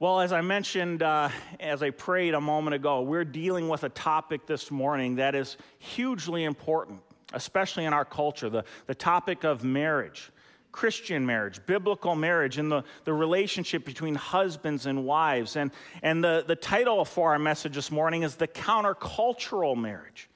Well, as I mentioned uh, as I prayed a moment ago, we're dealing with a topic this morning that is hugely important, especially in our culture the, the topic of marriage. Christian marriage, biblical marriage, and the, the relationship between husbands and wives. And, and the, the title for our message this morning is The Countercultural Marriage.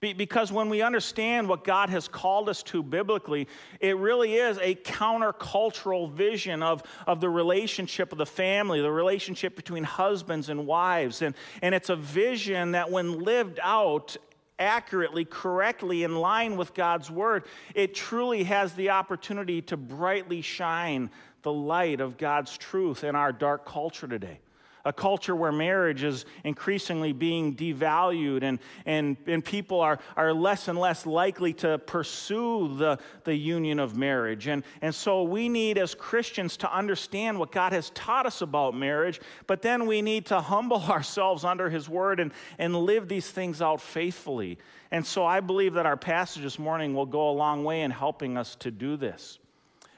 Because when we understand what God has called us to biblically, it really is a countercultural vision of, of the relationship of the family, the relationship between husbands and wives. And, and it's a vision that, when lived out accurately, correctly, in line with God's word, it truly has the opportunity to brightly shine the light of God's truth in our dark culture today a culture where marriage is increasingly being devalued and, and, and people are, are less and less likely to pursue the, the union of marriage. And, and so we need, as Christians, to understand what God has taught us about marriage, but then we need to humble ourselves under His word and, and live these things out faithfully. And so I believe that our passage this morning will go a long way in helping us to do this.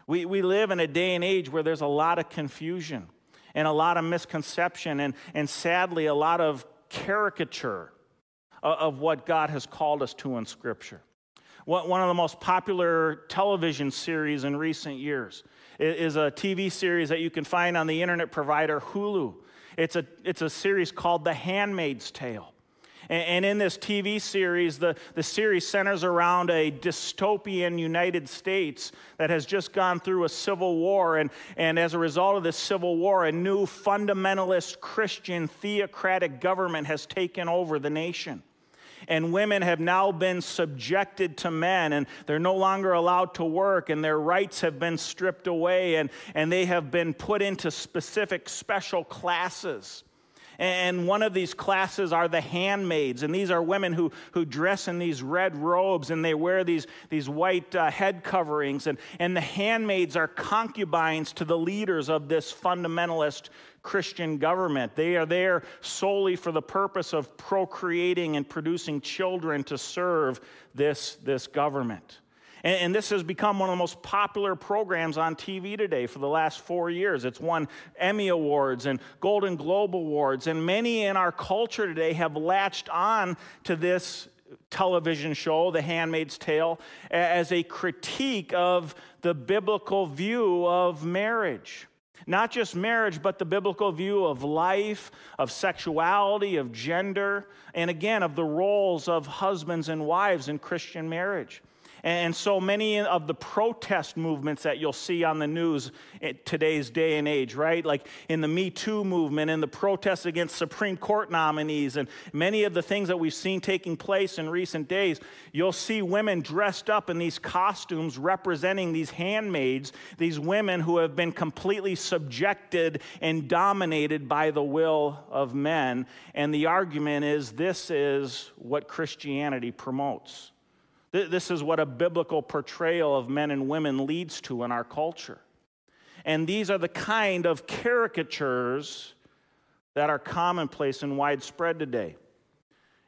We, we live in a day and age where there's a lot of confusion and a lot of misconception and, and sadly, a lot of caricature of what God has called us to in Scripture. One of the most popular television series in recent years is a TV series that you can find on the internet provider Hulu. It's a, it's a series called The Handmaid's Tale. And in this TV series, the, the series centers around a dystopian United States that has just gone through a civil war. And, and as a result of this civil war, a new fundamentalist Christian theocratic government has taken over the nation and women have now been subjected to men and they're no longer allowed to work and their rights have been stripped away and, and they have been put into specific special classes and one of these classes are the handmaids. And these are women who, who dress in these red robes and they wear these, these white uh, head coverings. And, and the handmaids are concubines to the leaders of this fundamentalist Christian government. They are there solely for the purpose of procreating and producing children to serve this, this government. And, and, this has become one of the most popular programs on TV today for the last four years. It's won Emmy Awards and Golden Globe Awards, and many in our culture today have latched on to this television show, The Handmaid's Tale, as a critique of the biblical view of marriage. Not just marriage, but the biblical view of life, of sexuality, of gender, and again, of the roles of husbands and wives in Christian marriage. And so many of the protest movements that you'll see on the news in today's day and age, right? Like in the Me Too movement and the protests against Supreme Court nominees and many of the things that we've seen taking place in recent days, you'll see women dressed up in these costumes representing these handmaids, these women who have been completely subjected and dominated by the will of men. And the argument is this is what Christianity promotes. This is what a biblical portrayal of men and women leads to in our culture. And these are the kind of caricatures that are commonplace and widespread today.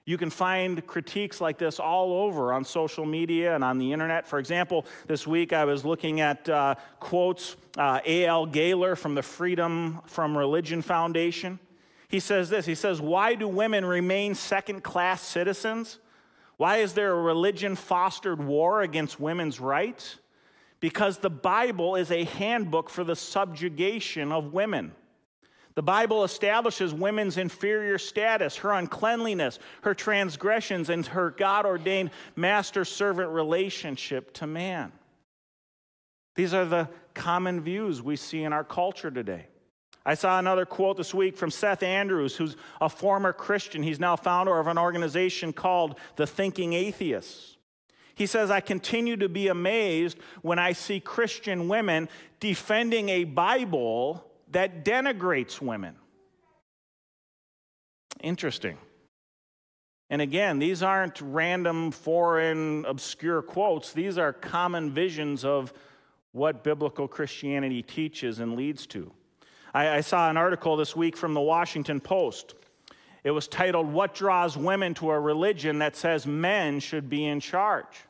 You can find critiques like this all over on social media and on the internet. For example, this week I was looking at uh, quotes uh, A.L. Gaylor from the Freedom from Religion Foundation. He says this He says, Why do women remain second class citizens? Why is there a religion fostered war against women's rights? Because the Bible is a handbook for the subjugation of women. The Bible establishes women's inferior status, her uncleanliness, her transgressions, and her God ordained master servant relationship to man. These are the common views we see in our culture today. I saw another quote this week from Seth Andrews, who's a former Christian. He's now founder of an organization called the Thinking Atheists. He says, I continue to be amazed when I see Christian women defending a Bible that denigrates women. Interesting. And again, these aren't random, foreign, obscure quotes. These are common visions of what biblical Christianity teaches and leads to. I, I saw an article this week from the Washington Post. It was titled, What Draws Women to a Religion That Says Men Should Be in Charge?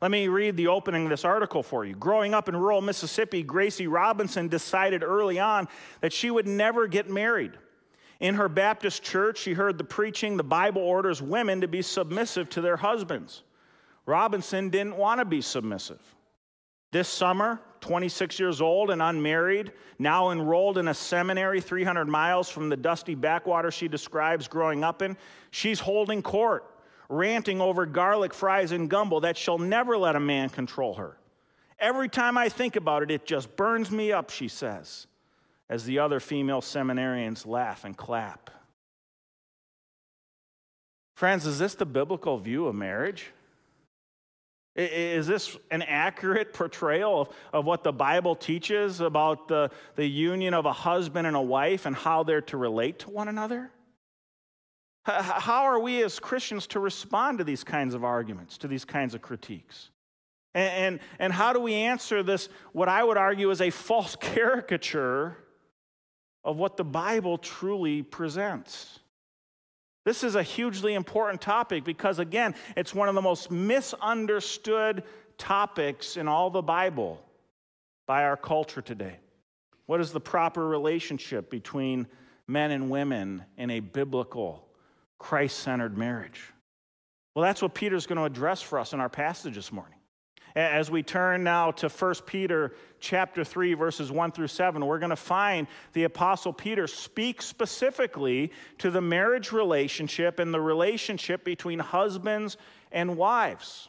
Let me read the opening of this article for you. Growing up in rural Mississippi, Gracie Robinson decided early on that she would never get married. In her Baptist church, she heard the preaching the Bible orders women to be submissive to their husbands. Robinson didn't want to be submissive. This summer, 26 years old and unmarried, now enrolled in a seminary 300 miles from the dusty backwater she describes growing up in, she's holding court, ranting over garlic fries and gumbo that she'll never let a man control her. Every time I think about it, it just burns me up, she says as the other female seminarians laugh and clap. Friends, is this the biblical view of marriage? Is this an accurate portrayal of, of what the Bible teaches about the, the union of a husband and a wife and how they're to relate to one another? How are we as Christians to respond to these kinds of arguments, to these kinds of critiques? And, and, and how do we answer this, what I would argue is a false caricature of what the Bible truly presents. This is a hugely important topic because, again, it's one of the most misunderstood topics in all the Bible by our culture today. What is the proper relationship between men and women in a biblical, Christ centered marriage? Well, that's what Peter's going to address for us in our passage this morning. As we turn now to 1 Peter chapter 3 verses 1 through 7, we're going to find the apostle Peter speak specifically to the marriage relationship and the relationship between husbands and wives.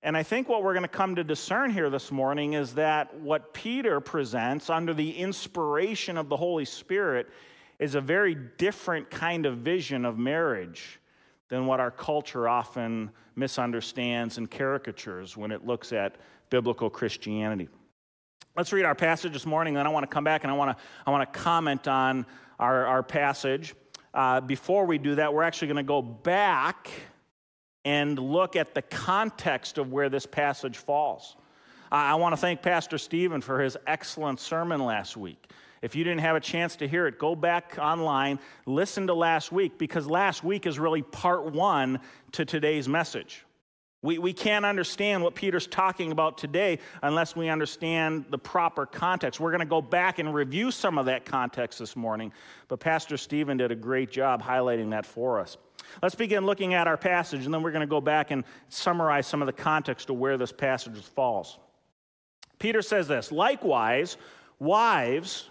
And I think what we're going to come to discern here this morning is that what Peter presents under the inspiration of the Holy Spirit is a very different kind of vision of marriage than what our culture often misunderstands and caricatures when it looks at biblical Christianity. Let's read our passage this morning, then I want to come back and I want to, I want to comment on our, our passage. Uh, before we do that, we're actually going to go back and look at the context of where this passage falls. I want to thank Pastor Stephen for his excellent sermon last week. If you didn't have a chance to hear it, go back online, listen to last week, because last week is really part one to today's message. We, we can't understand what Peter's talking about today unless we understand the proper context. We're going to go back and review some of that context this morning, but Pastor Stephen did a great job highlighting that for us. Let's begin looking at our passage, and then we're going to go back and summarize some of the context of where this passage falls. Peter says this Likewise, wives,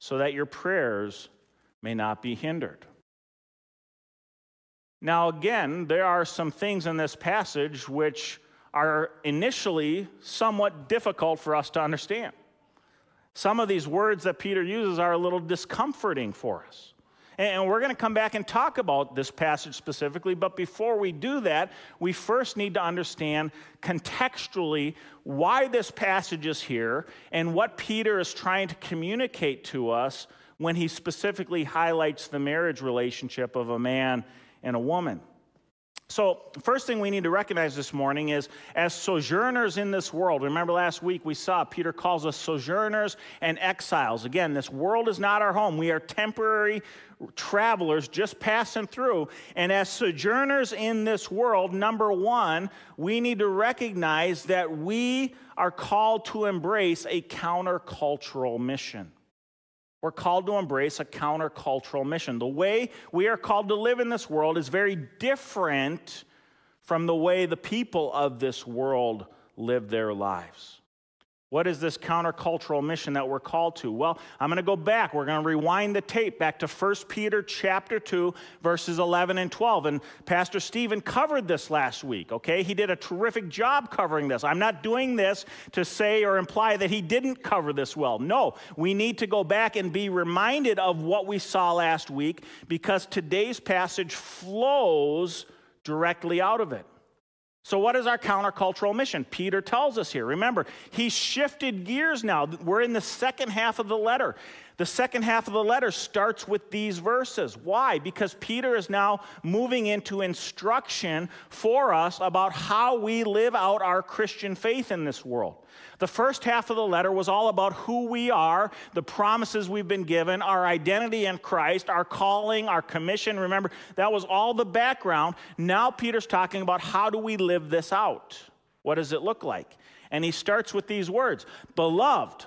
so that your prayers may not be hindered. Now, again, there are some things in this passage which are initially somewhat difficult for us to understand. Some of these words that Peter uses are a little discomforting for us. And we're going to come back and talk about this passage specifically, but before we do that, we first need to understand contextually why this passage is here and what Peter is trying to communicate to us when he specifically highlights the marriage relationship of a man and a woman. So, first thing we need to recognize this morning is as sojourners in this world, remember last week we saw Peter calls us sojourners and exiles. Again, this world is not our home. We are temporary travelers just passing through. And as sojourners in this world, number one, we need to recognize that we are called to embrace a countercultural mission. We're called to embrace a countercultural mission. The way we are called to live in this world is very different from the way the people of this world live their lives. What is this countercultural mission that we're called to? Well, I'm going to go back. We're going to rewind the tape back to 1 Peter chapter 2 verses 11 and 12. And Pastor Stephen covered this last week, okay? He did a terrific job covering this. I'm not doing this to say or imply that he didn't cover this well. No, we need to go back and be reminded of what we saw last week because today's passage flows directly out of it. So, what is our countercultural mission? Peter tells us here. Remember, he shifted gears now. We're in the second half of the letter. The second half of the letter starts with these verses. Why? Because Peter is now moving into instruction for us about how we live out our Christian faith in this world. The first half of the letter was all about who we are, the promises we've been given, our identity in Christ, our calling, our commission. Remember, that was all the background. Now Peter's talking about how do we live this out? What does it look like? And he starts with these words Beloved,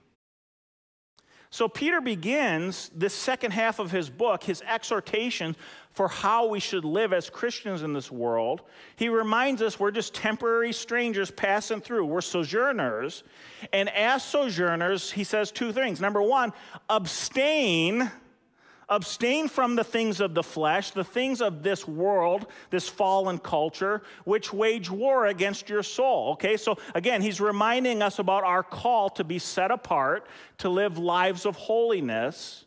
So, Peter begins this second half of his book, his exhortation for how we should live as Christians in this world. He reminds us we're just temporary strangers passing through, we're sojourners. And as sojourners, he says two things. Number one, abstain Abstain from the things of the flesh, the things of this world, this fallen culture, which wage war against your soul. Okay, so again, he's reminding us about our call to be set apart, to live lives of holiness.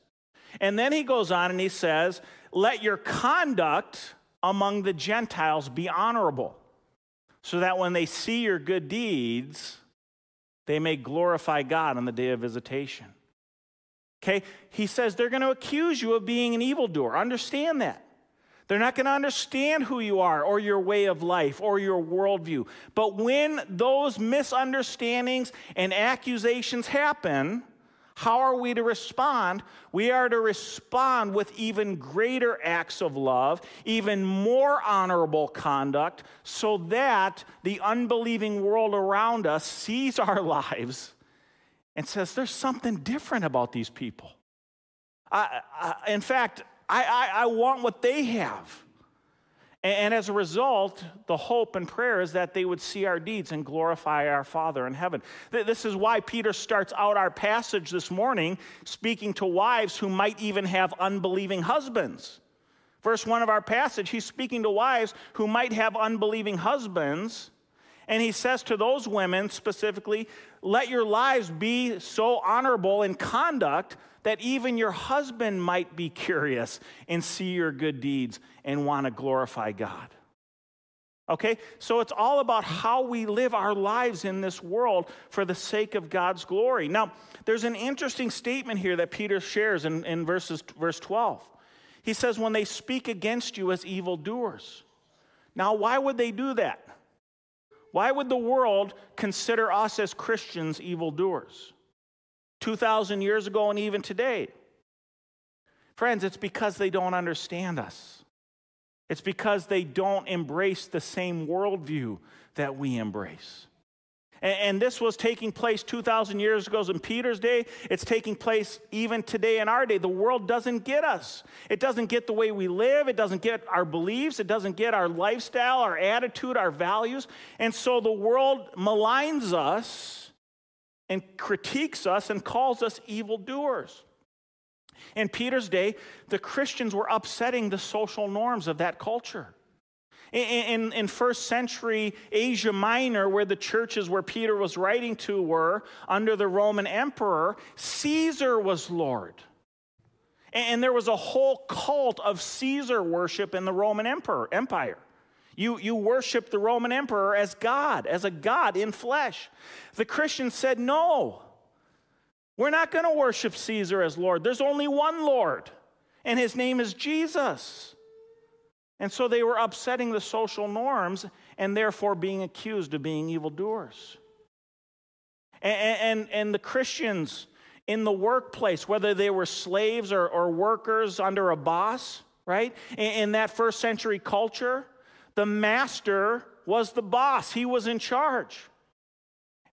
And then he goes on and he says, Let your conduct among the Gentiles be honorable, so that when they see your good deeds, they may glorify God on the day of visitation. Okay? He says they're going to accuse you of being an evildoer. Understand that. They're not going to understand who you are or your way of life or your worldview. But when those misunderstandings and accusations happen, how are we to respond? We are to respond with even greater acts of love, even more honorable conduct, so that the unbelieving world around us sees our lives and says, There's something different about these people. I, I, in fact, I, I, want what they have. And, and as a result, the hope and prayer is that they would see our deeds and glorify our Father in heaven. This is why Peter starts out our passage this morning speaking to wives who might even have unbelieving husbands. Verse 1 of our passage, he's speaking to wives who might have unbelieving husbands. And he says to those women specifically, let your lives be so honorable in conduct that even your husband might be curious and see your good deeds and want to glorify God. Okay? So it's all about how we live our lives in this world for the sake of God's glory. Now, there's an interesting statement here that Peter shares in, in verses, verse 12. He says, When they speak against you as evildoers. Now, why would they do that? Why would the world consider us as Christians evildoers? 2,000 years ago and even today. Friends, it's because they don't understand us. It's because they don't embrace the same worldview that we embrace. And, and this was taking place 2,000 years ago in Peter's day. It's taking place even today in our day. The world doesn't get us. It doesn't get the way we live. It doesn't get our beliefs. It doesn't get our lifestyle, our attitude, our values. And so the world maligns us and critiques us and calls us evildoers. In Peter's day, the Christians were upsetting the social norms of that culture. In, in, first century Asia Minor, where the churches where Peter was writing to were under the Roman emperor, Caesar was Lord. And, and there was a whole cult of Caesar worship in the Roman emperor, Empire. You, you worship the Roman emperor as God, as a God in flesh. The Christians said, no, we're not going to worship Caesar as Lord. There's only one Lord, and his name is Jesus. And so they were upsetting the social norms and therefore being accused of being evildoers. And, and, and the Christians in the workplace, whether they were slaves or, or workers under a boss, right? In that first century culture, the master was the boss, he was in charge.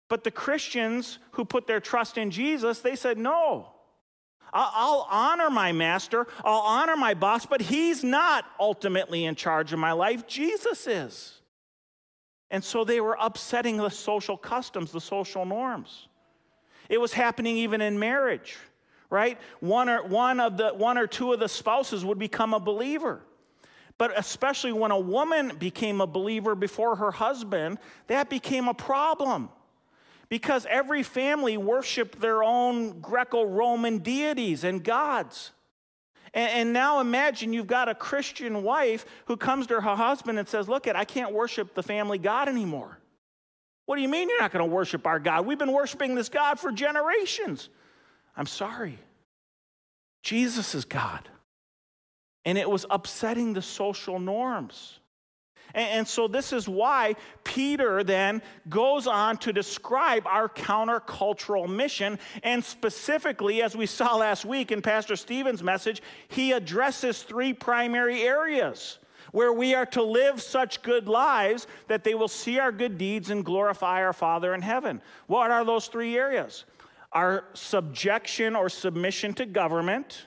But the Christians who put their trust in Jesus, they said, no. I'll honor my master, I'll honor my boss, but he's not ultimately in charge of my life. Jesus is. And so they were upsetting the social customs, the social norms. It was happening even in marriage, right? One or, one, of the, one or two of the spouses would become a believer. But especially when a woman became a believer before her husband, that became a problem because every family worshiped their own Greco Roman deities and gods. And, now imagine you've got a Christian wife who comes to her husband and says, Look, at I can't worship the family God anymore. What do you mean you're not going to worship our God? We've been worshiping this God for generations. I'm sorry. Jesus is God. And it was upsetting the social norms. And, so, this is why Peter then goes on to describe our countercultural mission. And specifically, as we saw last week in Pastor Stephen's message, he addresses three primary areas where we are to live such good lives that they will see our good deeds and glorify our Father in heaven. What are those three areas? Our subjection or submission to government,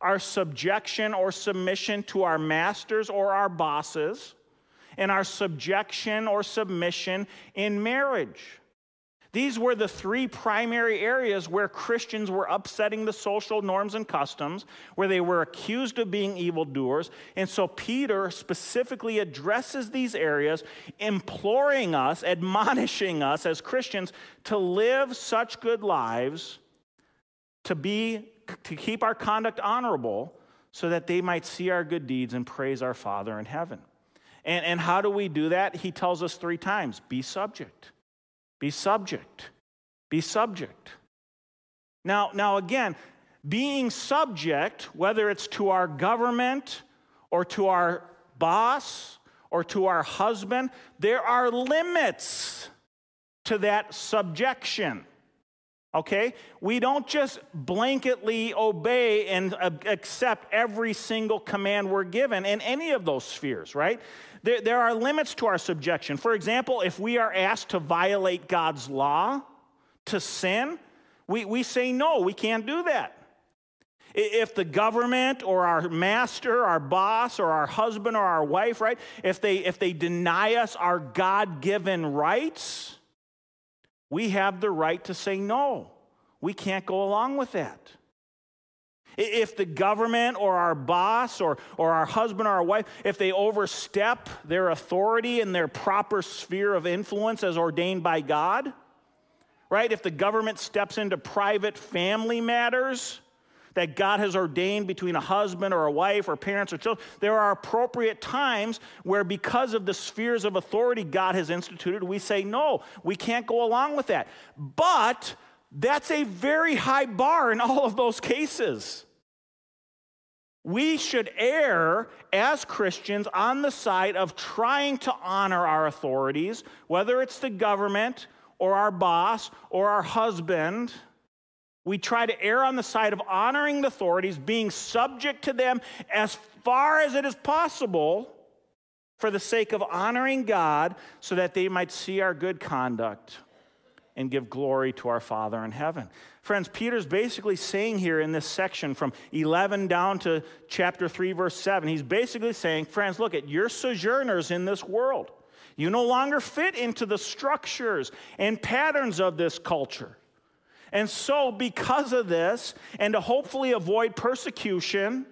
our subjection or submission to our masters or our bosses, and our subjection or submission in marriage. These were the three primary areas where Christians were upsetting the social norms and customs, where they were accused of being evildoers. And so Peter specifically addresses these areas, imploring us, admonishing us as Christians to live such good lives, to be to keep our conduct honorable, so that they might see our good deeds and praise our Father in heaven. And, and how do we do that? He tells us three times be subject. Be subject. Be subject. Now, now again, being subject, whether it's to our government or to our boss or to our husband, there are limits to that subjection. Okay? We don't just blanketly obey and uh, accept every single command we're given in any of those spheres, right? There, there are limits to our subjection. For example, if we are asked to violate God's law, to sin, we, we say no, we can't do that. If the government or our master, our boss, or our husband or our wife, right, if they, if they deny us our God given rights, we have the right to say no. We can't go along with that. If the government or our boss or, or our husband or our wife, if they overstep their authority in their proper sphere of influence as ordained by God, right? If the government steps into private family matters that God has ordained between a husband or a wife or parents or children, there are appropriate times where, because of the spheres of authority God has instituted, we say, no, we can't go along with that. But that's a very high bar in all of those cases. We should err as Christians on the side of trying to honor our authorities, whether it's the government or our boss or our husband. We try to err on the side of honoring the authorities, being subject to them as far as it is possible for the sake of honoring God so that they might see our good conduct and give glory to our Father in heaven. Friends, Peter's basically saying here in this section from 11 down to chapter 3, verse 7, he's basically saying, friends, look at you're sojourners in this world. You no longer fit into the structures and patterns of this culture. And so, because of this, and to hopefully avoid persecution,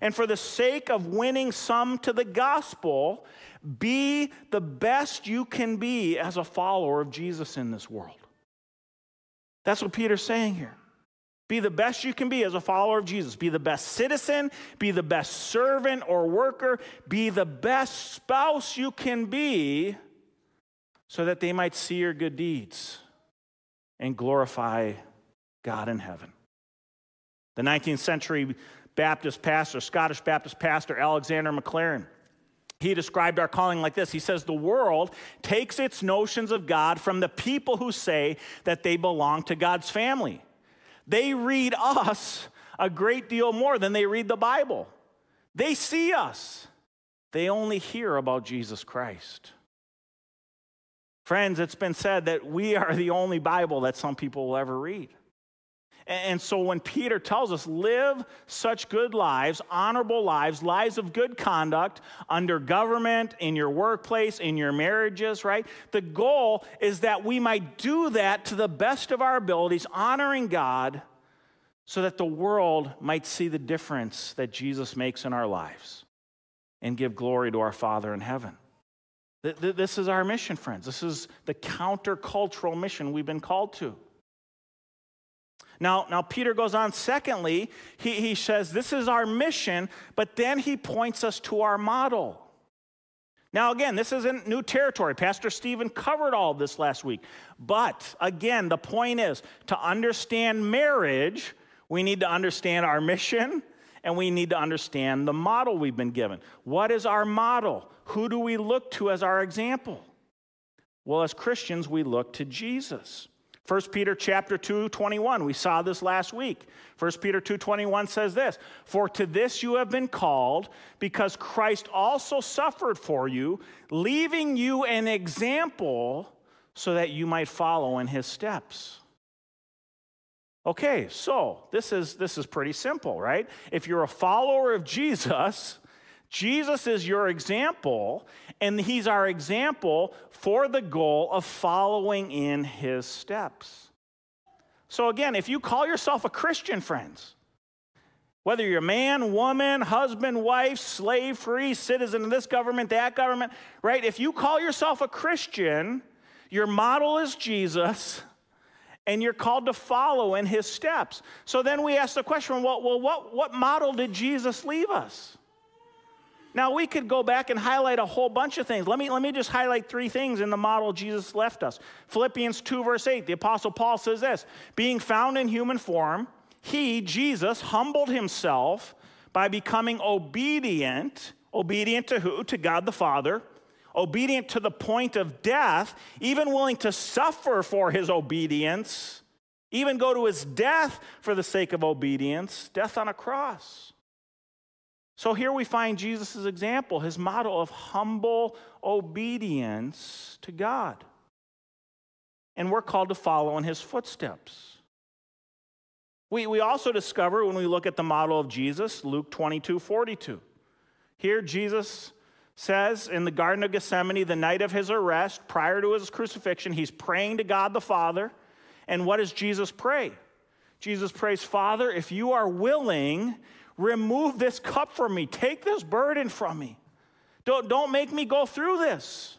and for the sake of winning some to the gospel, be the best you can be as a follower of Jesus in this world. That's what Peter's saying here. Be the best you can be as a follower of Jesus. Be the best citizen, be the best servant or worker, be the best spouse you can be so that they might see your good deeds and glorify God in heaven. The 19th century Baptist pastor, Scottish Baptist pastor Alexander Maclaren, he described our calling like this He says, The world takes its notions of God from the people who say that they belong to God's family. They read us a great deal more than they read the Bible. They see us, they only hear about Jesus Christ. Friends, it's been said that we are the only Bible that some people will ever read. And so when Peter tells us, live such good lives, honorable lives, lives of good conduct under government, in your workplace, in your marriages, right? The goal is that we might do that to the best of our abilities, honoring God, so that the world might see the difference that Jesus makes in our lives and give glory to our Father in heaven. This is our mission, friends. This is the countercultural mission we've been called to. Now, now Peter goes on, secondly, he, he says, This is our mission, but then he points us to our model. Now, again, this isn't new territory. Pastor Stephen covered all this last week. But again, the point is to understand marriage, we need to understand our mission and we need to understand the model we've been given. What is our model? Who do we look to as our example? Well, as Christians, we look to Jesus. 1 Peter chapter 2 21 we saw this last week 1 Peter 2 21 says this for to this you have been called because Christ also suffered for you leaving you an example so that you might follow in his steps Okay so this is this is pretty simple right if you're a follower of Jesus Jesus is your example, and he's our example for the goal of following in his steps. So, again, if you call yourself a Christian, friends, whether you're man, woman, husband, wife, slave free, citizen of this government, that government, right? If you call yourself a Christian, your model is Jesus, and you're called to follow in his steps. So then we ask the question well, well what, what model did Jesus leave us? Now, we could go back and highlight a whole bunch of things. Let me, let me just highlight three things in the model Jesus left us. Philippians 2, verse 8, the Apostle Paul says this Being found in human form, he, Jesus, humbled himself by becoming obedient. Obedient to who? To God the Father. Obedient to the point of death, even willing to suffer for his obedience, even go to his death for the sake of obedience, death on a cross. So here we find Jesus' example, his model of humble obedience to God. And we're called to follow in his footsteps. We, we also discover when we look at the model of Jesus, Luke 22 42. Here, Jesus says in the Garden of Gethsemane, the night of his arrest, prior to his crucifixion, he's praying to God the Father. And what does Jesus pray? Jesus prays, Father, if you are willing, Remove this cup from me. Take this burden from me. Don't, don't make me go through this.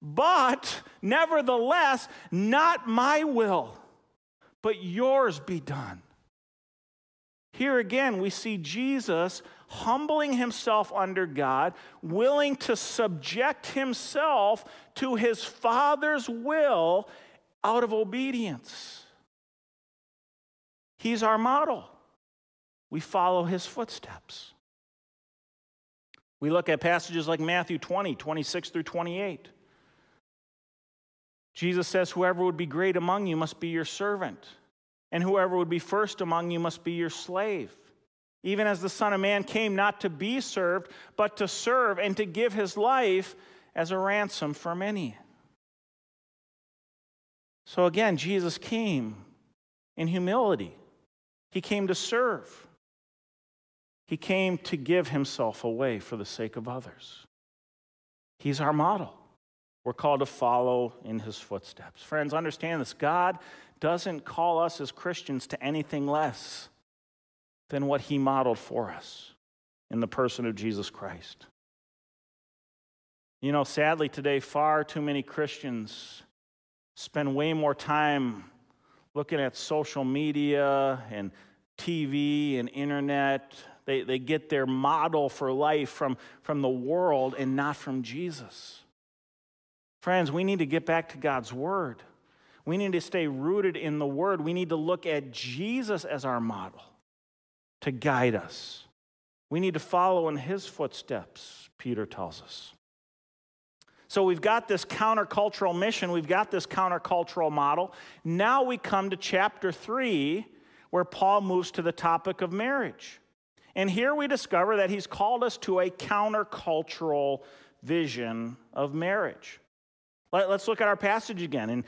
But nevertheless, not my will, but yours be done. Here again, we see Jesus humbling himself under God, willing to subject himself to his Father's will out of obedience. He's our model we follow his footsteps. We look at passages like Matthew 20, 26 through 28. Jesus says, Whoever would be great among you must be your servant, and whoever would be first among you must be your slave. Even as the Son of Man came not to be served, but to serve and to give his life as a ransom for many. So again, Jesus came in humility, he came to serve. He came to give himself away for the sake of others. He's our model. We're called to follow in his footsteps. Friends, understand this God doesn't call us as Christians to anything less than what he modeled for us in the person of Jesus Christ. You know, sadly, today, far too many Christians spend way more time looking at social media and TV and internet they, they get their model for life from, from the world and not from Jesus. Friends, we need to get back to God's Word. We need to stay rooted in the Word. We need to look at Jesus as our model to guide us. We need to follow in His footsteps, Peter tells us. So we've got this countercultural mission, we've got this countercultural model. Now we come to chapter 3, where Paul moves to the topic of marriage. And here we discover that he's called us to a countercultural vision of marriage. Let, us look at our passage again. And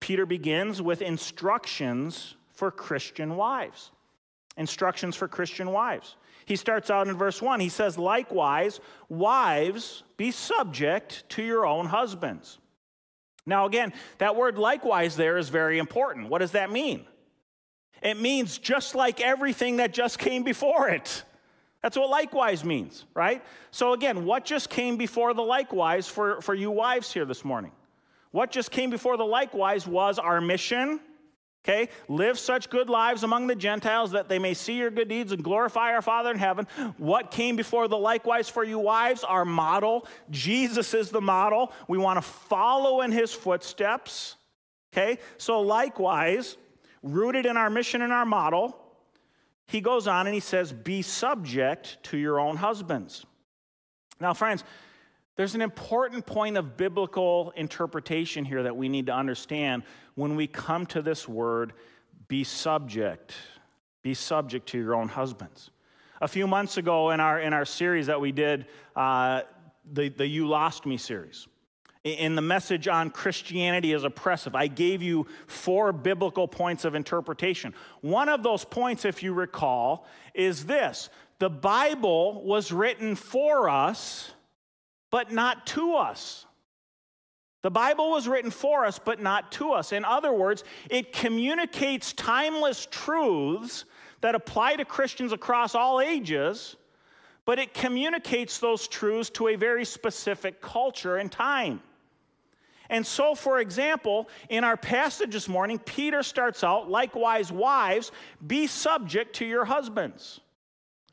Peter begins with instructions for Christian wives. Instructions for Christian wives. He starts out in verse 1. He says, Likewise, wives, be subject to your own husbands. Now, again, that word likewise there is very important. What does that mean? It means just like everything that just came before it. That's what likewise means, right? So, again, what just came before the likewise for, for you wives here this morning? What just came before the likewise was our mission, okay? Live such good lives among the Gentiles that they may see your good deeds and glorify our Father in heaven. What came before the likewise for you wives? Our model. Jesus is the model. We want to follow in his footsteps, okay? So, likewise, rooted in our mission and our model, he goes on and he says, Be subject to your own husbands. Now, friends, there's an important point of biblical interpretation here that we need to understand when we come to this word, be subject. Be subject to your own husbands. A few months ago in our, in our series that we did, uh, the, the You Lost Me series, in the message on Christianity is oppressive, I gave you four biblical points of interpretation. One of those points, if you recall, is this the Bible was written for us, but not to us. The Bible was written for us, but not to us. In other words, it communicates timeless truths that apply to Christians across all ages, but it communicates those truths to a very specific culture and time. And so, for example, in our passage this morning, Peter starts out, likewise, wives, be subject to your husbands.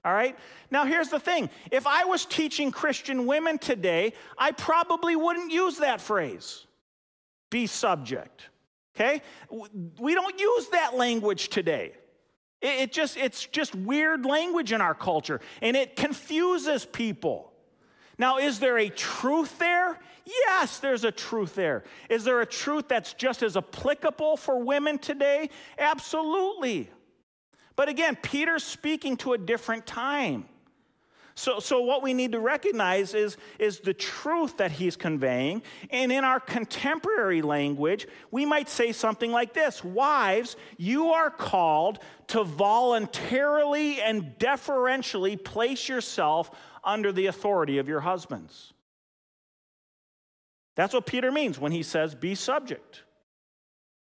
All right? Now, here's the thing if I was teaching Christian women today, I probably wouldn't use that phrase be subject. Okay? We don't use that language today. It, just, it's just weird language in our culture, and it confuses people. Now, is there a truth there? Yes, there's a truth there. Is there a truth that's just as applicable for women today? Absolutely. But again, Peter's speaking to a different time. So, so what we need to recognize is, is the truth that he's conveying. And in our contemporary language, we might say something like this Wives, you are called to voluntarily and deferentially place yourself under the authority of your husbands. That's what Peter means when he says, be subject.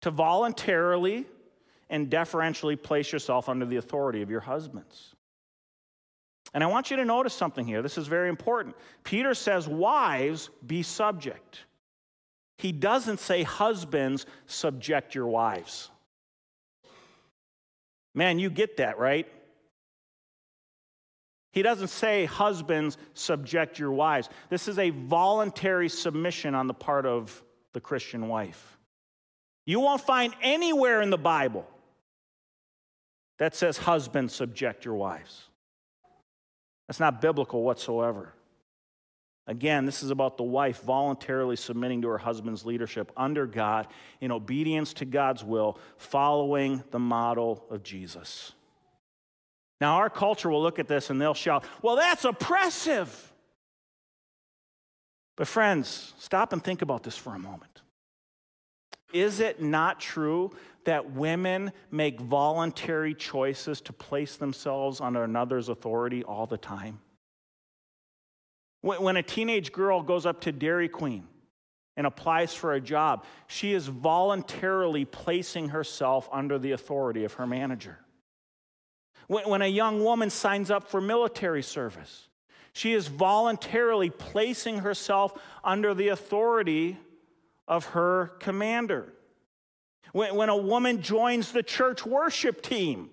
To voluntarily and deferentially place yourself under the authority of your husbands. And I want you to notice something here. This is very important. Peter says, Wives, be subject. He doesn't say, Husbands, subject your wives. Man, you get that, right? He doesn't say, Husbands, subject your wives. This is a voluntary submission on the part of the Christian wife. You won't find anywhere in the Bible that says, Husbands, subject your wives. That's not biblical whatsoever. Again, this is about the wife voluntarily submitting to her husband's leadership under God in obedience to God's will, following the model of Jesus. Now, our culture will look at this and they'll shout, Well, that's oppressive. But, friends, stop and think about this for a moment. Is it not true that women make voluntary choices to place themselves under another's authority all the time? When a teenage girl goes up to Dairy Queen and applies for a job, she is voluntarily placing herself under the authority of her manager. When, a young woman signs up for military service, she is voluntarily placing herself under the authority of her commander. When, when a woman joins the church worship team,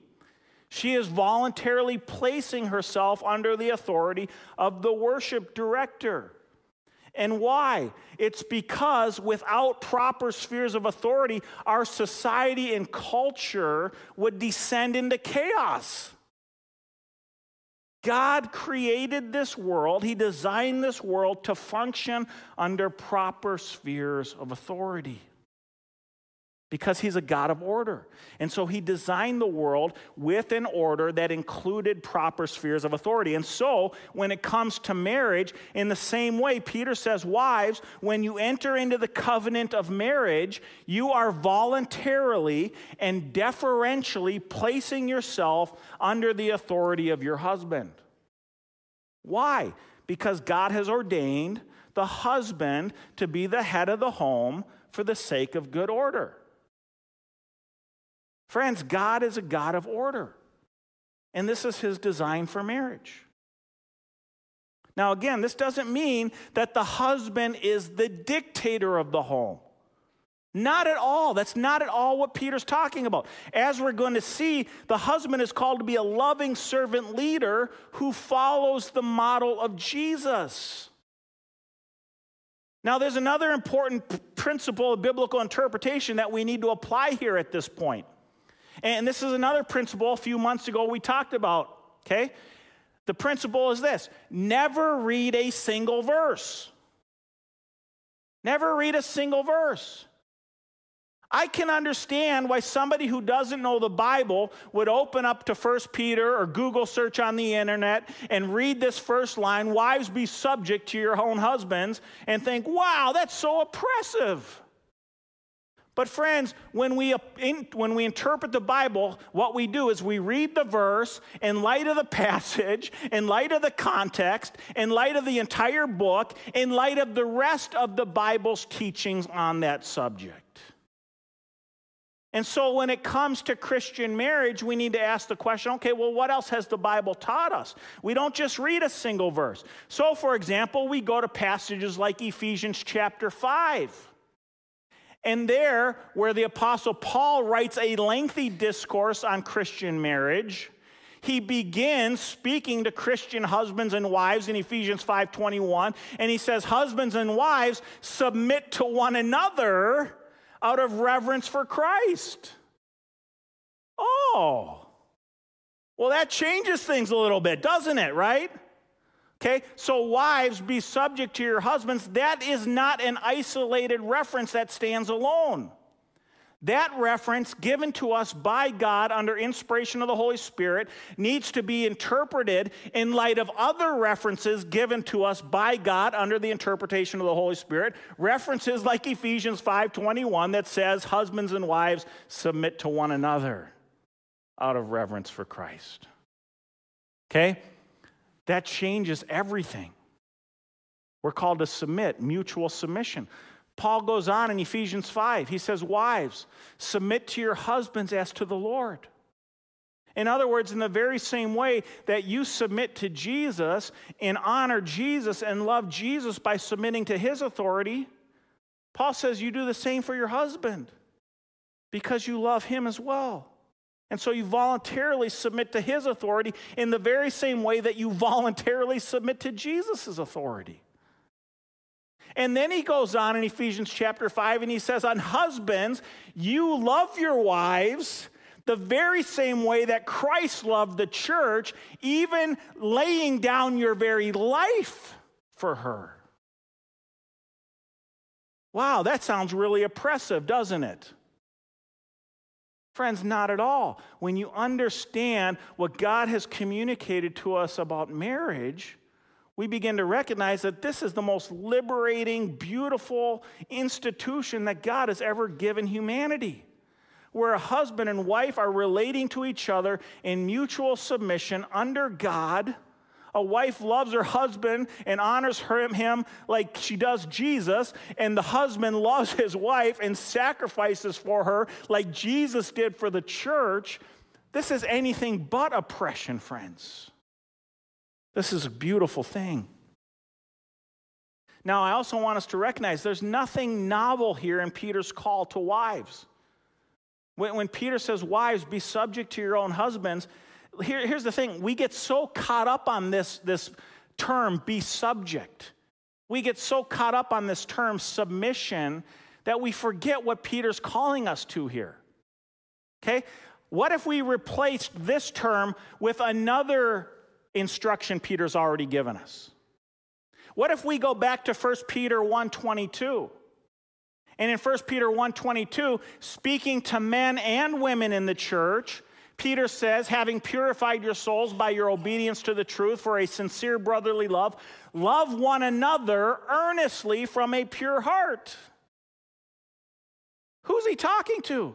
she is voluntarily placing herself under the authority of the worship director. And why? It's because without proper spheres of authority, our society and culture would descend into chaos. God created this world, He designed this world to function under proper spheres of authority. Because he's a God of order. And so he designed the world with an order that included proper spheres of authority. And so when it comes to marriage, in the same way, Peter says, Wives, when you enter into the covenant of marriage, you are voluntarily and deferentially placing yourself under the authority of your husband. Why? Because God has ordained the husband to be the head of the home for the sake of good order. Friends, God is a God of order, and this is his design for marriage. Now, again, this doesn't mean that the husband is the dictator of the home. Not at all. That's not at all what Peter's talking about. As we're going to see, the husband is called to be a loving servant leader who follows the model of Jesus. Now, there's another important principle of biblical interpretation that we need to apply here at this point. And this is another principle a few months ago we talked about, okay? The principle is this never read a single verse. Never read a single verse. I can understand why somebody who doesn't know the Bible would open up to 1 Peter or Google search on the internet and read this first line, Wives be subject to your own husbands, and think, wow, that's so oppressive. But, friends, when we, uh, when we interpret the Bible, what we do is we read the verse in light of the passage, in light of the context, in light of the entire book, in light of the rest of the Bible's teachings on that subject. And so, when it comes to Christian marriage, we need to ask the question okay, well, what else has the Bible taught us? We don't just read a single verse. So, for example, we go to passages like Ephesians chapter 5. And there, where the Apostle Paul writes a lengthy discourse on Christian marriage, he begins speaking to Christian husbands and wives in Ephesians 5:21 and he says husbands and wives submit to one another out of reverence for Christ. Oh. Well that changes things a little bit, doesn't it, right? Okay, so wives, be subject to your husbands. That is not an isolated reference that stands alone. That reference, given to us by God under inspiration of the Holy Spirit, needs to be interpreted in light of other references given to us by God under the interpretation of the Holy Spirit. References like Ephesians 5:21 that says, "Husbands and wives submit to one another out of reverence for Christ." Okay? That changes everything. We're called to submit, mutual submission. Paul goes on in Ephesians 5. He says, Wives, submit to your husbands as to the Lord. In other words, in the very same way that you submit to Jesus and honor Jesus and love Jesus by submitting to his authority, Paul says you do the same for your husband because you love him as well. And so you voluntarily submit to his authority in the very same way that you voluntarily submit to Jesus' authority. And then he goes on in Ephesians chapter 5 and he says, On husbands, you love your wives the very same way that Christ loved the church, even laying down your very life for her. Wow, that sounds really oppressive, doesn't it? Friends, not at all. When you understand what God has communicated to us about marriage, we begin to recognize that this is the most liberating, beautiful institution that God has ever given humanity, where a husband and wife are relating to each other in mutual submission under God a wife loves her husband and honors him like she does Jesus, and the husband loves his wife and sacrifices for her like Jesus did for the church. This is anything but oppression, friends. This is a beautiful thing. Now, I also want us to recognize there's nothing novel here in Peter's call to wives. When, Peter says, Wives, be subject to your own husbands, here, here's the thing we get so caught up on this, this term, be subject. We get so caught up on this term, submission, that we forget what Peter's calling us to here. Okay? What if we replaced this term with another instruction Peter's already given us? What if we go back to 1 Peter 1:22? And in 1 Peter 1:22, speaking to men and women in the church, Peter says, having purified your souls by your obedience to the truth for a sincere brotherly love, love one another earnestly from a pure heart. Who's he talking to?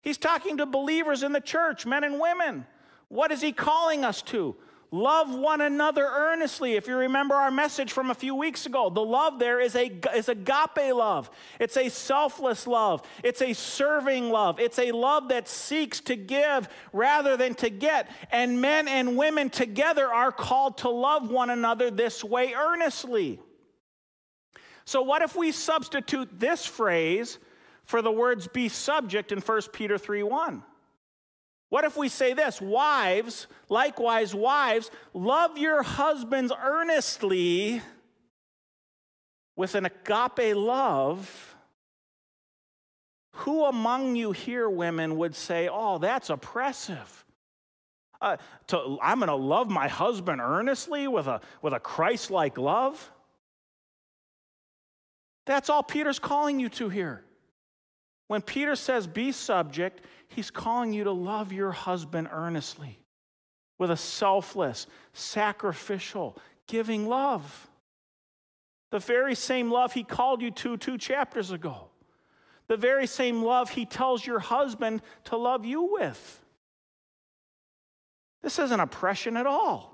He's talking to believers in the church, men and women. What is he calling us to? Love one another earnestly. If you remember our message from a few weeks ago, the love there is a is agape love. It's a selfless love. It's a serving love. It's a love that seeks to give rather than to get. And men and women together are called to love one another this way earnestly. So what if we substitute this phrase for the words be subject in 1 Peter 3 1? What if we say this? Wives, likewise, wives, love your husbands earnestly with an agape love. Who among you here, women, would say, Oh, that's oppressive? Uh, to, I'm going to love my husband earnestly with a, with a Christ like love? That's all Peter's calling you to here. When Peter says be subject, He's calling you to love your husband earnestly with a selfless, sacrificial, giving love. The very same love he called you to two chapters ago. The very same love he tells your husband to love you with. This isn't oppression at all.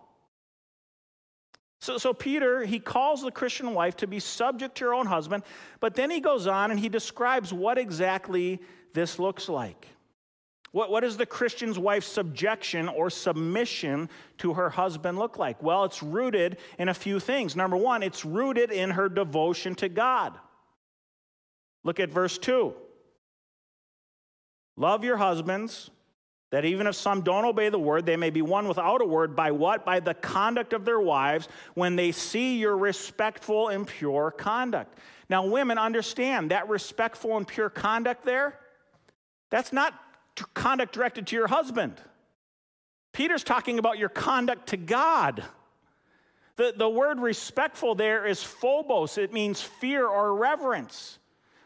So, so Peter, he calls the Christian wife to be subject to her own husband, but then he goes on and he describes what exactly this looks like. What, what does the Christian's wife's subjection or submission to her husband look like? Well, it's rooted in a few things. Number one, it's rooted in her devotion to God. Look at verse 2. Love your husbands, that even if some don't obey the word, they may be won without a word. By what? By the conduct of their wives when they see your respectful and pure conduct. Now, women, understand that respectful and pure conduct there, that's not conduct directed to your husband. Peter's talking about your conduct to God. The, the word respectful there is phobos, it means fear or reverence.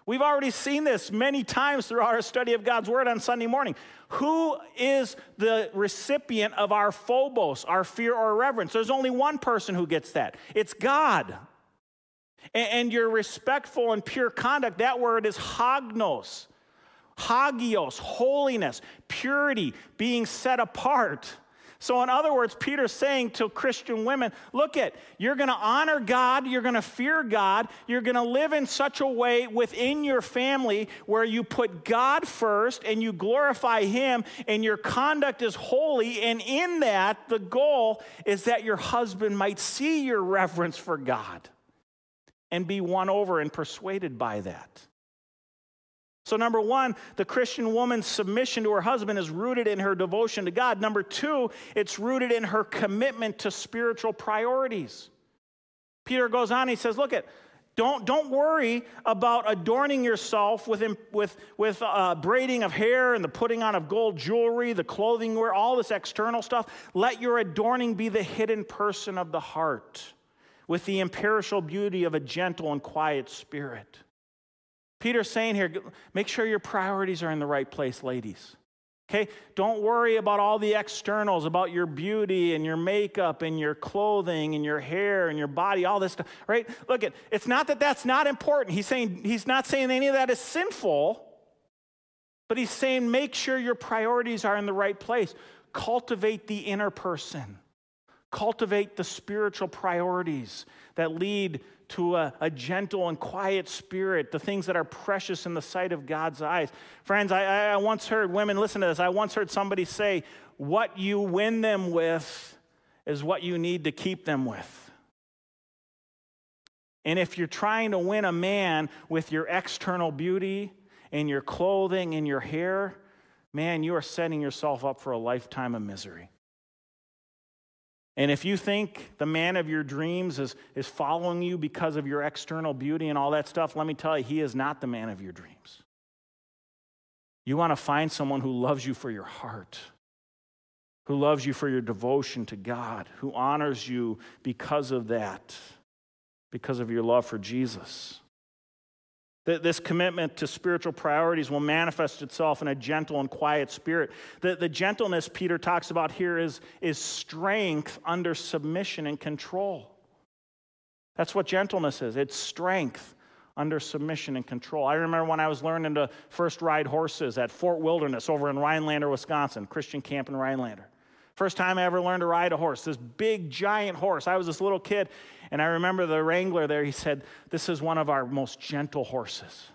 We've already seen this many times throughout our study of God's Word on Sunday morning. Who is the recipient of our phobos, our fear or reverence? There's only one person who gets that it's God. And, your respectful and pure conduct, that word is hagnos hagios, holiness, purity, being set apart. So, in other words, Peter's saying to Christian women, look at, you're going to honor God, you're going to fear God, you're going to live in such a way within your family where you put God first and you glorify Him and your conduct is holy. And in that, the goal is that your husband might see your reverence for God and be won over and persuaded by that. So, number one, the Christian woman's submission to her husband is rooted in her devotion to God. Number two, it's rooted in her commitment to spiritual priorities. Peter goes on, he says, Look at, don't, don't worry about adorning yourself with, with, with uh, braiding of hair and the putting on of gold jewelry, the clothing wear, all this external stuff. Let your adorning be the hidden person of the heart with the imperishable beauty of a gentle and quiet spirit. Peter's saying here, make sure your priorities are in the right place, ladies. Okay? Don't worry about all the externals, about your beauty and your makeup and your clothing and your hair and your body, all this stuff, right? Look, at it's not that that's not important. He's saying he's not saying any of that is sinful, but he's saying make sure your priorities are in the right place. Cultivate the inner person. Cultivate the spiritual priorities that lead to a, a, gentle and quiet spirit, the things that are precious in the sight of God's eyes. Friends, I, I once heard women, listen to this, I once heard somebody say, What you win them with is what you need to keep them with. And if you're trying to win a man with your external beauty and your clothing and your hair, man, you are setting yourself up for a lifetime of misery. And if you think the man of your dreams is, is following you because of your external beauty and all that stuff, let me tell you, he is not the man of your dreams. You want to find someone who loves you for your heart, who loves you for your devotion to God, who honors you because of that, because of your love for Jesus. This commitment to spiritual priorities will manifest itself in a gentle and quiet spirit. The, the gentleness Peter talks about here is, is strength under submission and control. That's what gentleness is it's strength under submission and control. I remember when I was learning to first ride horses at Fort Wilderness over in Rhinelander, Wisconsin, Christian camp in Rhinelander. First time I ever learned to ride a horse, this big giant horse. I was this little kid, and I remember the wrangler there, he said, This is one of our most gentle horses.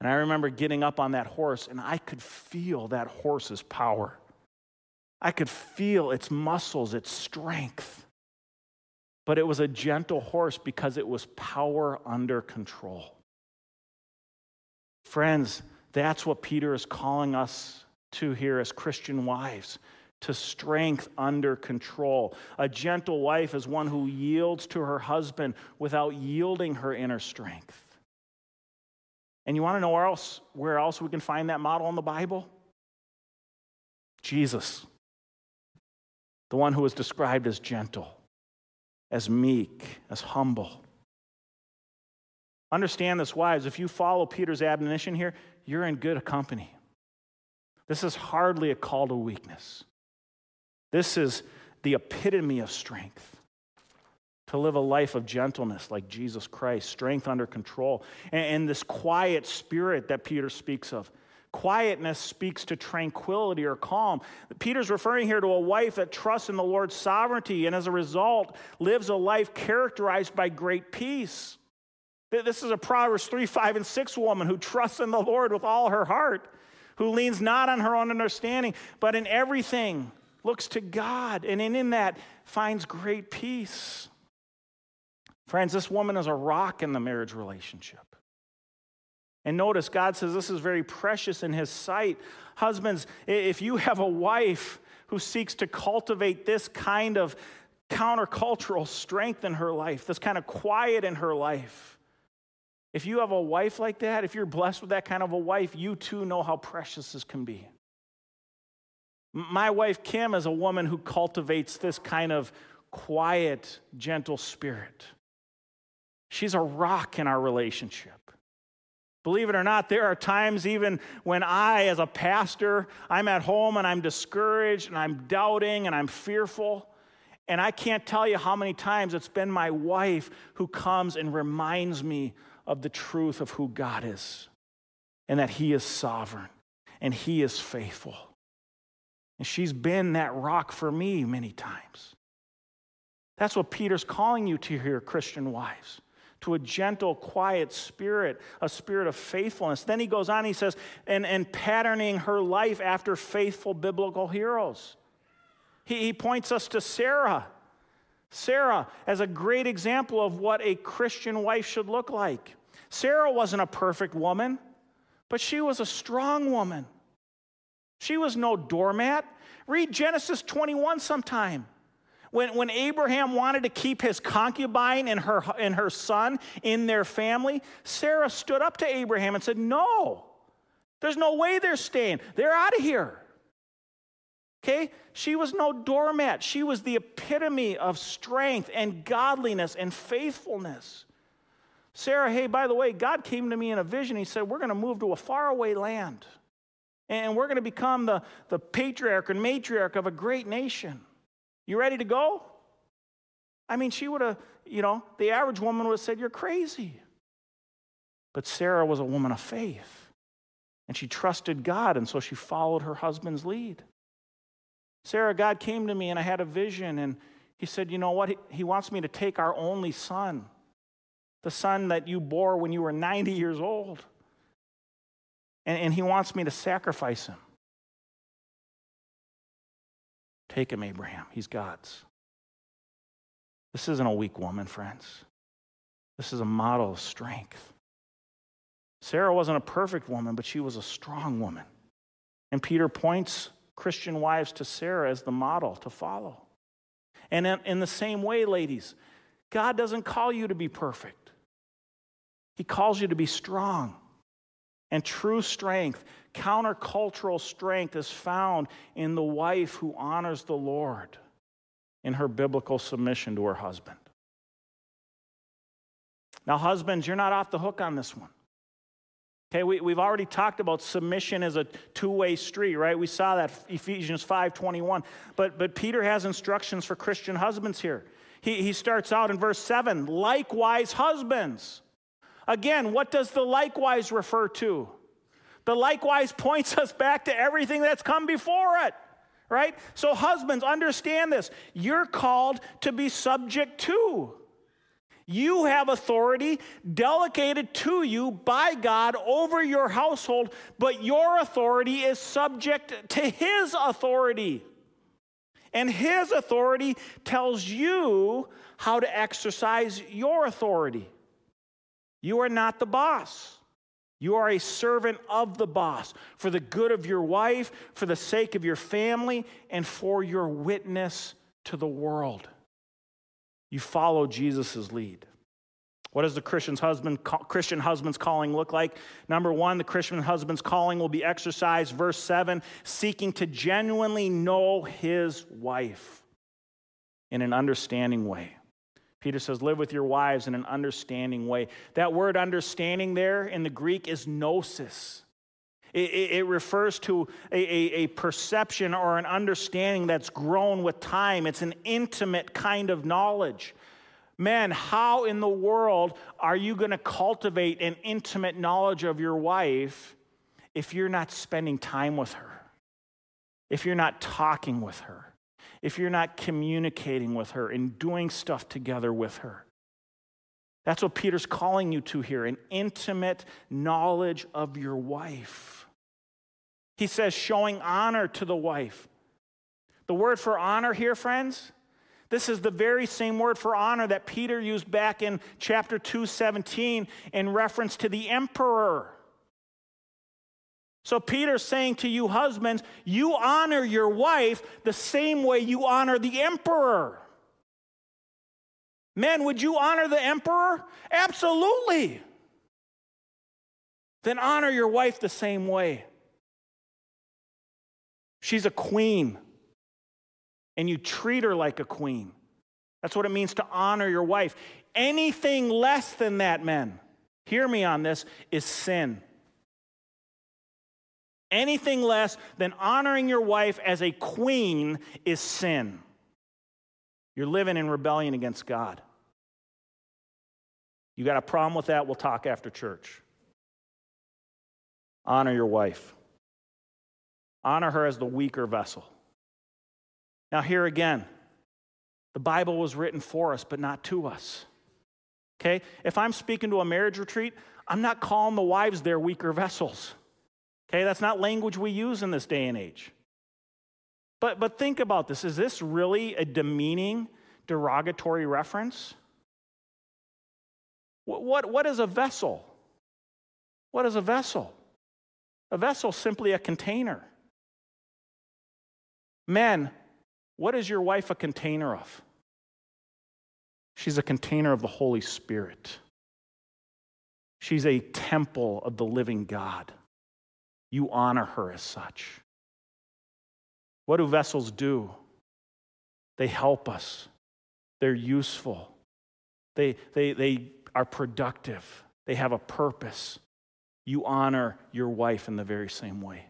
And I remember getting up on that horse, and I could feel that horse's power. I could feel its muscles, its strength. But it was a gentle horse because it was power under control. Friends, that's what Peter is calling us to here as Christian wives to strength under control. A gentle wife is one who yields to her husband without yielding her inner strength. And you want to know where else, where else we can find that model in the Bible? Jesus, the one who is described as gentle, as meek, as humble. Understand this, wives. If you follow Peter's admonition here, you're in good company. This is hardly a call to weakness. This is the epitome of strength to live a life of gentleness like Jesus Christ, strength under control, and, and, this quiet spirit that Peter speaks of. Quietness speaks to tranquility or calm. Peter's referring here to a wife that trusts in the Lord's sovereignty and as a result lives a life characterized by great peace. This is a Proverbs 3, 5, and 6 woman who trusts in the Lord with all her heart who leans not on her own understanding, but in everything looks to God, and in, that finds great peace. Friends, this woman is a rock in the marriage relationship. And notice, God says this is very precious in His sight. Husbands, if you have a wife who seeks to cultivate this kind of countercultural strength in her life, this kind of quiet in her life, if you have a wife like that, if you're blessed with that kind of a wife, you too know how precious this can be. My wife, Kim, is a woman who cultivates this kind of quiet, gentle spirit. She's a rock in our relationship. Believe it or not, there are times even when I, as a pastor, I'm at home and I'm discouraged and I'm doubting and I'm fearful. And I can't tell you how many times it's been my wife who comes and reminds me of the truth of who God is and that He is sovereign and He is faithful. And she's been that rock for me many times. That's what Peter's calling you to here, Christian wives, to a gentle, quiet spirit, a spirit of faithfulness. Then he goes on, he says, and, and patterning her life after faithful biblical heroes. He, he points us to Sarah. Sarah as a great example of what a Christian wife should look like. Sarah wasn't a perfect woman, but she was a strong woman. She was no doormat. Read Genesis 21 sometime. When, when Abraham wanted to keep his concubine and her, and her son in their family, Sarah stood up to Abraham and said, No, there's no way they're staying. They're out of here. Okay? She was no doormat. She was the epitome of strength and godliness and faithfulness. Sarah, hey, by the way, God came to me in a vision. He said, We're going to move to a faraway land. And we're going to become the, the patriarch and matriarch of a great nation. You ready to go? I mean, she would have, you know, the average woman would have said, You're crazy. But Sarah was a woman of faith. And she trusted God, and so she followed her husband's lead. Sarah, God came to me and I had a vision, and He said, You know what? He, he wants me to take our only son, the son that you bore when you were 90 years old, and, and He wants me to sacrifice him. Take him, Abraham. He's God's. This isn't a weak woman, friends. This is a model of strength. Sarah wasn't a perfect woman, but she was a strong woman. And Peter points Christian wives to Sarah as the model to follow. And in, in the same way, ladies, God doesn't call you to be perfect, He calls you to be strong. And true strength, countercultural strength, is found in the wife who honors the Lord in her biblical submission to her husband. Now, husbands, you're not off the hook on this one. Okay, we, we've already talked about submission as a two-way street, right? We saw that Ephesians 5:21. But but Peter has instructions for Christian husbands here. He, he starts out in verse 7, likewise, husbands. Again, what does the likewise refer to? The likewise points us back to everything that's come before it, right? So, husbands, understand this. You're called to be subject to. You have authority delegated to you by God over your household, but your authority is subject to His authority. And His authority tells you how to exercise your authority. You are not the boss. You are a servant of the boss for the good of your wife, for the sake of your family, and for your witness to the world. You follow Jesus' lead. What does the Christian's husband, Christian husband's calling look like? Number one, the Christian husband's calling will be exercised, verse 7, seeking to genuinely know his wife in an understanding way. Peter says, live with your wives in an understanding way. That word understanding there in the Greek is gnosis. It, it, it refers to a, a, a perception or an understanding that's grown with time. It's an intimate kind of knowledge. Man, how in the world are you going to cultivate an intimate knowledge of your wife if you're not spending time with her? If you're not talking with her? If you're not communicating with her and doing stuff together with her? That's what Peter's calling you to here an intimate knowledge of your wife. He says, showing honor to the wife. The word for honor here, friends, this is the very same word for honor that Peter used back in chapter 2:17 in reference to the emperor. So Peter's saying to you husbands, you honor your wife the same way you honor the emperor. Men, would you honor the emperor? Absolutely. Then honor your wife the same way. She's a queen and you treat her like a queen. That's what it means to honor your wife. Anything less than that, men, hear me on this, is sin. Anything less than honoring your wife as a queen is sin. You're living in rebellion against God. You got a problem with that? We'll talk after church. Honor your wife. Honor her as the weaker vessel. Now, here again, the Bible was written for us, but not to us. Okay? If I'm speaking to a marriage retreat, I'm not calling the wives their weaker vessels. Okay? That's not language we use in this day and age. But, but think about this. Is this really a demeaning, derogatory reference? What, what, what is a vessel? What is a vessel? A vessel simply a container. Men, what is your wife a container of? She's a container of the Holy Spirit. She's a temple of the living God. You honor her as such. What do vessels do? They help us, they're useful, they, they, they are productive, they have a purpose. You honor your wife in the very same way.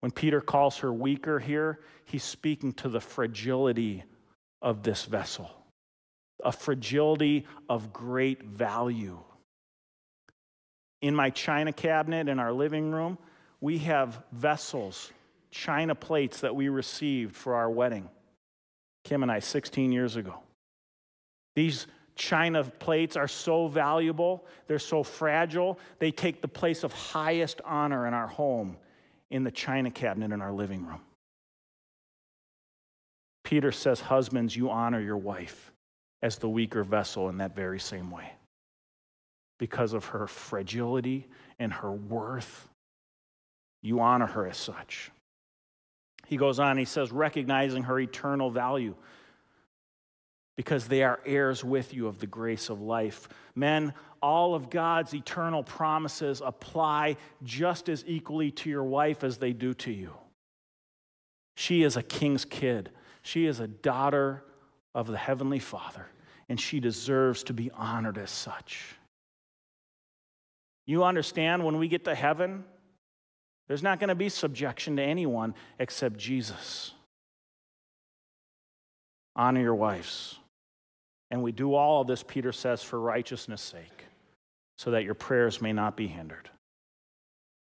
When Peter calls her weaker here, he's speaking to the fragility of this vessel, a fragility of great value. In my china cabinet in our living room, we have vessels, china plates that we received for our wedding. Kim and I, 16 years ago. These china plates are so valuable, they're so fragile, they take the place of highest honor in our home in the china cabinet in our living room. Peter says, Husbands, you honor your wife as the weaker vessel in that very same way because of her fragility and her worth. You honor her as such. He goes on, he says, recognizing her eternal value because they are heirs with you of the grace of life. Men, all of God's eternal promises apply just as equally to your wife as they do to you. She is a king's kid, she is a daughter of the Heavenly Father, and she deserves to be honored as such. You understand when we get to heaven, there's not going to be subjection to anyone except Jesus. Honor your wives. And we do all of this, Peter says, for righteousness' sake, so that your prayers may not be hindered.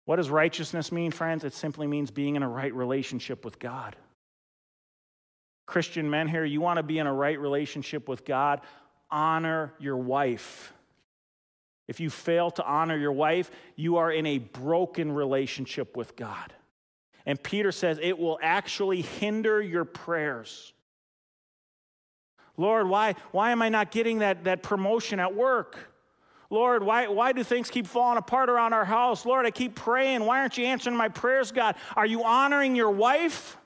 What does righteousness mean, friends? It simply means being in a right relationship with God. Christian men here, you want to be in a right relationship with God, honor your wife. If you fail to honor your wife, you are in a broken relationship with God. And Peter says it will actually hinder your prayers. Lord, why, why am I not getting that, that promotion at work? Lord, why, why do things keep falling apart around our house? Lord, I keep praying. Why aren't you answering my prayers, God? Are you honoring your wife?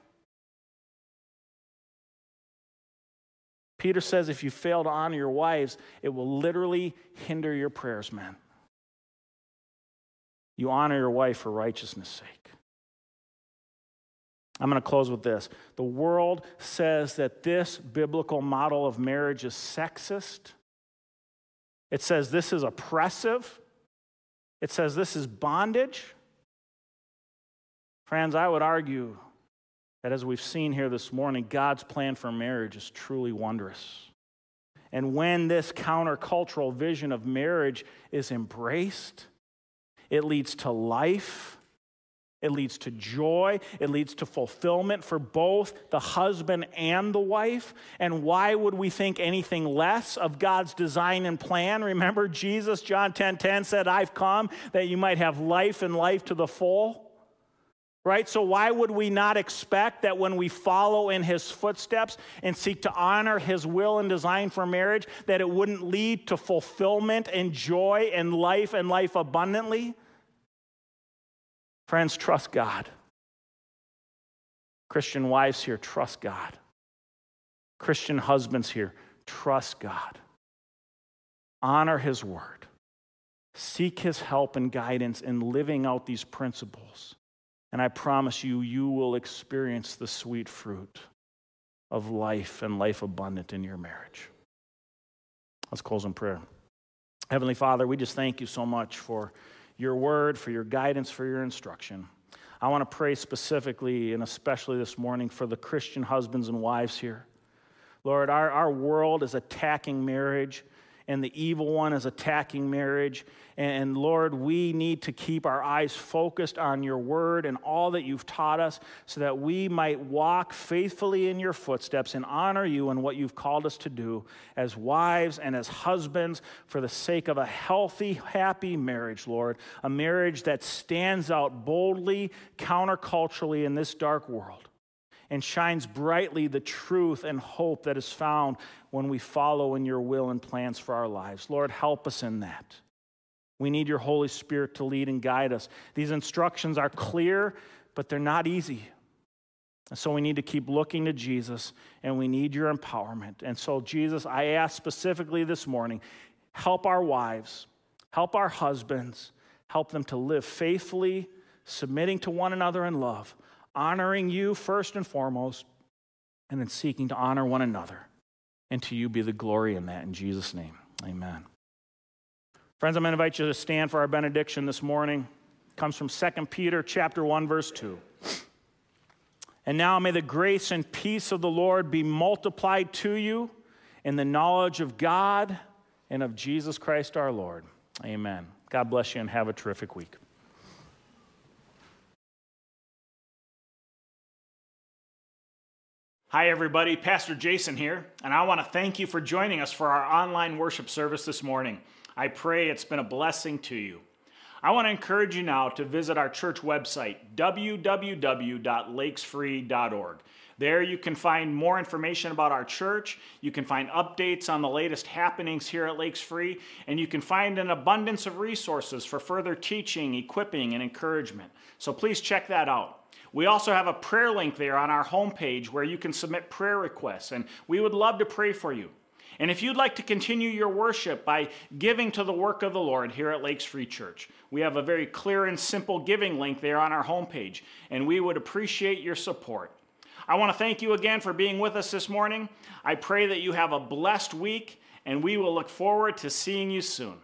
Peter says if you fail to honor your wives, it will literally hinder your prayers, man. You honor your wife for righteousness' sake. I'm going to close with this. The world says that this biblical model of marriage is sexist. It says this is oppressive. It says this is bondage. Friends, I would argue that as we've seen here this morning, God's plan for marriage is truly wondrous. And when this countercultural vision of marriage is embraced, it leads to life, it leads to joy, it leads to fulfillment for both the husband and the wife. And why would we think anything less of God's design and plan? Remember, Jesus, John 10 10 said, I've come that you might have life and life to the full right? So, why would we not expect that when we follow in his footsteps and seek to honor his will and design for marriage, that it wouldn't lead to fulfillment and joy and life and life abundantly? Friends, trust God. Christian wives here, trust God. Christian husbands here, trust God. Honor his word. Seek his help and guidance in living out these principles and I promise you, you will experience the sweet fruit of life and life abundant in your marriage. Let's close in prayer. Heavenly Father, we just thank you so much for your word, for your guidance, for your instruction. I want to pray specifically and especially this morning for the Christian husbands and wives here. Lord, our, our world is attacking marriage and the evil one is attacking marriage. And Lord, we need to keep our eyes focused on your word and all that you've taught us so that we might walk faithfully in your footsteps and honor you in what you've called us to do as wives and as husbands for the sake of a healthy, happy marriage, Lord. A marriage that stands out boldly, counterculturally in this dark world and shines brightly the truth and hope that is found when we follow in your will and plans for our lives. Lord, help us in that. We need your Holy Spirit to lead and guide us. These instructions are clear, but they're not easy. And so we need to keep looking to Jesus and we need your empowerment. And so, Jesus, I ask specifically this morning help our wives, help our husbands, help them to live faithfully, submitting to one another in love honoring you first and foremost, and then seeking to honor one another. And to you be the glory in that. In Jesus' name, amen. Friends, I'm going to invite you to stand for our benediction this morning. It comes from 2 Peter chapter 1, verse 2. And now may the grace and peace of the Lord be multiplied to you in the knowledge of God and of Jesus Christ our Lord. Amen. God bless you and have a terrific week. Hi, everybody. Pastor Jason here, and I want to thank you for joining us for our online worship service this morning. I pray it's been a blessing to you. I want to encourage you now to visit our church website, www.lakesfree.org. There you can find more information about our church, you can find updates on the latest happenings here at Lakes Free, and you can find an abundance of resources for further teaching, equipping, and encouragement. So please check that out. We also have a prayer link there on our homepage where you can submit prayer requests, and we would love to pray for you. And if you'd like to continue your worship by giving to the work of the Lord here at Lakes Free Church, we have a very clear and simple giving link there on our homepage, and we would appreciate your support. I want to thank you again for being with us this morning. I pray that you have a blessed week and we will look forward to seeing you soon.